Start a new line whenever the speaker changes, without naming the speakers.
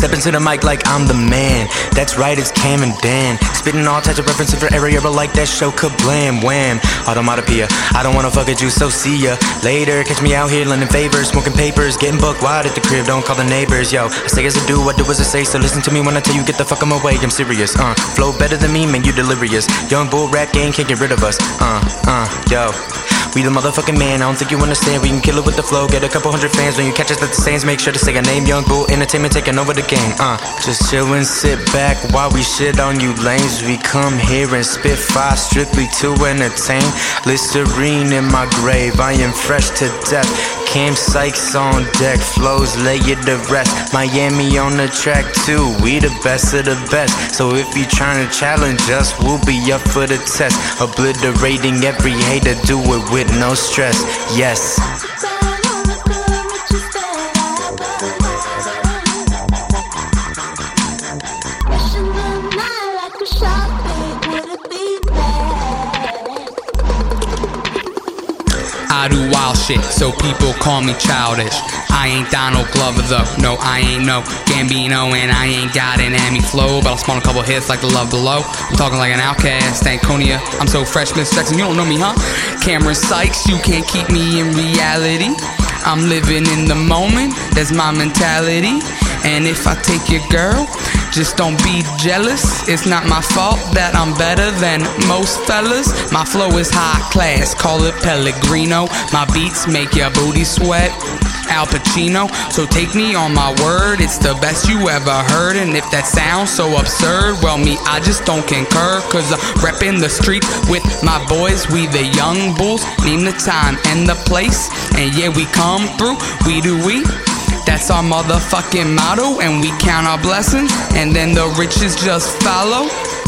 to the mic like I'm the man. That's right, it's Cam and Dan. Spitting all types of references for every but like that show KaBlam, wham. Automatopoeia, I don't wanna fuck at you, so see ya later. Catch me out here lending favors, smoking papers, getting booked wide at the crib, don't call the neighbors, yo. I say as I do, I do as I say, so listen to me when I tell you, get the fuck on my way, I'm serious, uh. Flow better than me, man, you delirious. Young bull rap game can't get rid of us, uh, uh, yo. We the motherfucking man, I don't think you understand. We can kill it with the flow, get a couple hundred fans. When you catch us at the stands, make sure to say our name, Young Bull Entertainment taking over the game. Uh, just chill and sit back while we shit on you lames. We come here and spit fire strictly to entertain. Listerine in my grave, I am fresh to death. Cam Sykes on deck, flows lay it to rest. Miami on the track too, we the best of the best. So if you trying to challenge us, we'll be up for the test. Obliterating every hater, do it with no stress. Yes.
I do wild shit, so people call me childish. I ain't Donald Glover though, no, I ain't no Gambino, and I ain't got an Emmy flow, but I'll spawn a couple hits like the love below. I'm talking like an outcast, Stankonia. I'm so fresh, Miss Jackson, you don't know me, huh? Cameron Sykes, you can't keep me in reality. I'm living in the moment, that's my mentality. And if I take your girl, just don't be jealous. It's not my fault that I'm better than most fellas. My flow is high class, call it Pellegrino. My beats make your booty sweat. Al Pacino, so take me on my word, it's the best you ever heard. And if that sounds so absurd, well, me, I just don't concur. Cause I'm reppin' the street with my boys, we the Yung Buhls. Name the time and the place, and yeah, we come through, we do we. That's our motherfucking motto, and we count our blessings, and then the riches just follow.